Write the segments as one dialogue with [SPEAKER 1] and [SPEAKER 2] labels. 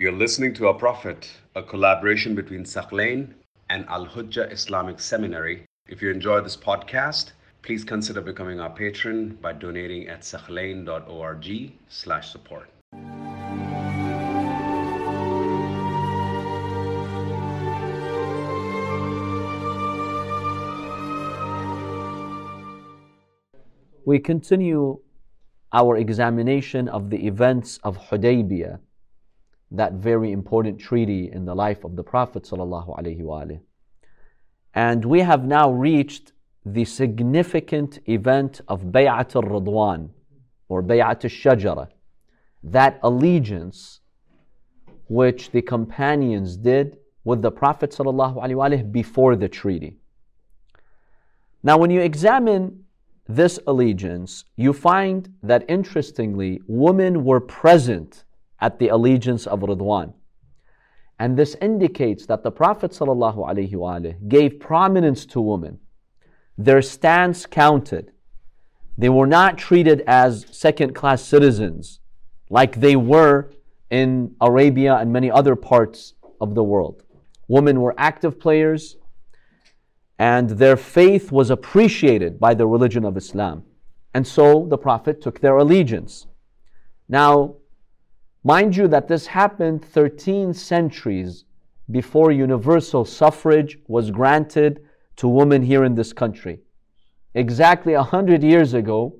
[SPEAKER 1] You're listening to Our Prophet, a collaboration between Thaqlain and Al Hujjah Islamic Seminary. If you enjoy this podcast, please consider becoming our patron by donating at thaqlain.org slash support.
[SPEAKER 2] We continue our examination of the events of Hudaybiyah, that very important treaty in the life of the Prophet. And we have now reached the significant event of Bay'at al-Ridwan or Bay'at al-Shajara, that allegiance which the companions did with the Prophet before the treaty. Now, when you examine this allegiance, you find that interestingly, women were present at the allegiance of Ridwan. And this indicates that the Prophet ﷺ gave prominence to women. Their stance counted. They were not treated as second class citizens like they were in Arabia and many other parts of the world. Women were active players, and their faith was appreciated by the religion of Islam. And so the Prophet took their allegiance. Now, mind you that this happened 13 centuries before universal suffrage was granted to women here in this country. Exactly 100 years ago,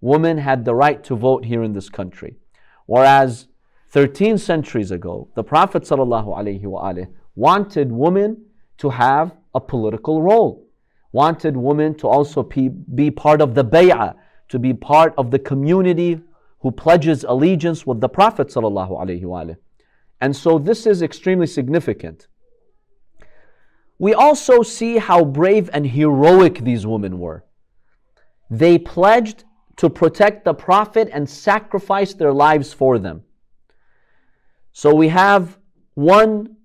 [SPEAKER 2] women had the right to vote here in this country. Whereas 13 centuries ago, the Prophet ﷺ wanted women to have a political role. Wanted women to also be, be part of the bay'ah, to be part of the community who pledges allegiance with the Prophet And so this is extremely significant. We also see how brave and heroic these women were. They pledged to protect the Prophet and sacrificed their lives for them. So we have one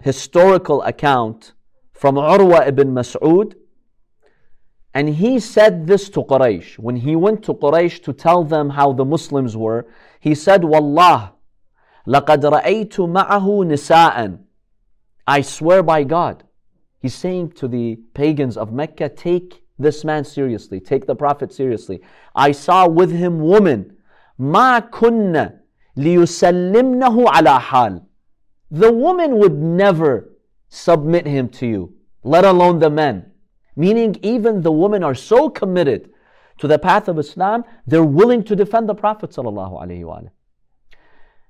[SPEAKER 2] historical account from Urwa ibn Mas'ud. And he said this to Quraysh. When he went to Quraysh to tell them how the Muslims were, he said, Wallah, لَقَدْ رَأَيْتُ مَعَهُ نِسَاءً I swear by God. He's saying to the pagans of Mecca, take this man seriously, take the Prophet seriously. I saw with him women, مَا كُنَّ لِيُسَلِّمْنَهُ عَلَى حَالٍ The woman would never submit him to you, let alone the men. Meaning, even the women are so committed to the path of Islam, they're willing to defend the Prophet.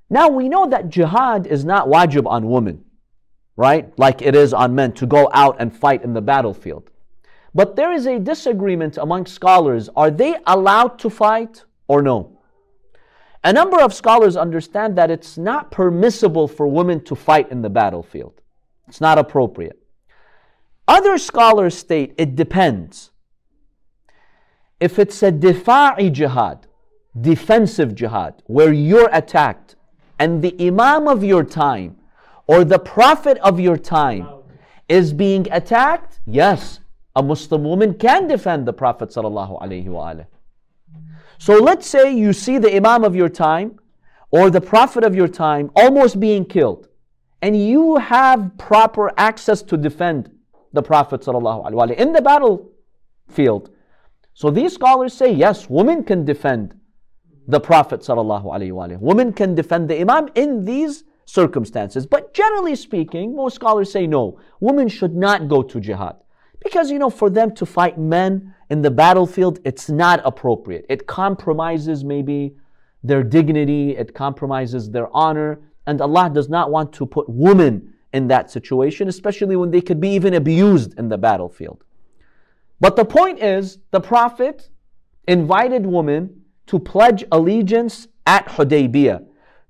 [SPEAKER 2] Now, we know that jihad is not wajib on women, right? Like it is on men to go out and fight in the battlefield. But there is a disagreement among scholars are they allowed to fight or no? A number of scholars understand that it's not permissible for women to fight in the battlefield. It's not appropriate. Other scholars state it depends. If it's a difa'i jihad, defensive jihad, where you're attacked, and the imam of your time or the prophet of your time is being attacked, yes, a Muslim woman can defend the Prophet So let's say you see the imam of your time or the prophet of your time almost being killed and you have proper access to defend the Prophet ﷺ in the battlefield. So these scholars say, yes, women can defend the Prophet ﷺ. Women can defend the Imam in these circumstances. But generally speaking, most scholars say no, women should not go to jihad. Because, you know, for them to fight men in the battlefield, it's not appropriate. It compromises maybe their dignity, it compromises their honor, and Allah does not want to put women in that situation, especially when they could be even abused in the battlefield. But the point is, the Prophet invited women to pledge allegiance at Hudaybiyah,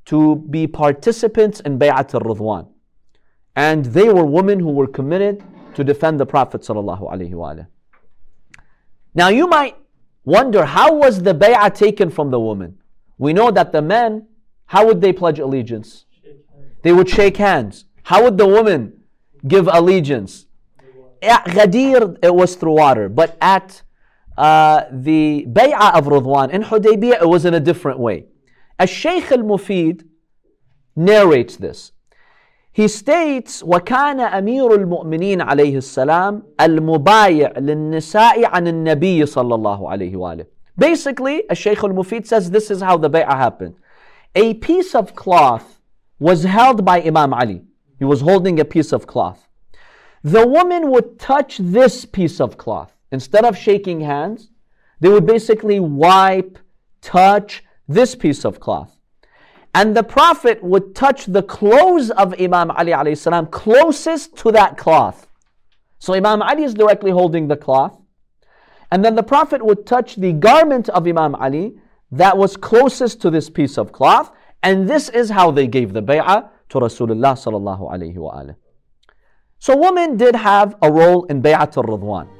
[SPEAKER 2] to be participants in Bay'at al-Ridwan. And they were women who were committed to defend the Prophet Now you might wonder, how was the bay'ah taken from the woman? We know that the men how would they pledge allegiance? They would shake hands. How would the woman give allegiance? At Ghadir, it was through water. But at uh, the Bay'ah of Ridwan in Hudaybiyah, it was in a different way. As Shaykh al Mufid narrates this. He states وكان أمير المؤمنين عليه السلام المبايع للنساء عن النبي صلى الله عليه وآله. Basically, Shaykh al-Mufid says this is how the bay'ah happened. A piece of cloth was held by Imam Ali. He was holding a piece of cloth. The woman would touch this piece of cloth. Instead of shaking hands, they would basically wipe, touch this piece of cloth. And the Prophet would touch the clothes of Imam Ali alayhi salam closest to that cloth. So Imam Ali is directly holding the cloth. And then the Prophet would touch the garment of Imam Ali that was closest to this piece of cloth. And this is how they gave the bay'ah to Rasulullah sallallahu alayhi wa So women did have a role in bay'at al-Ridwan.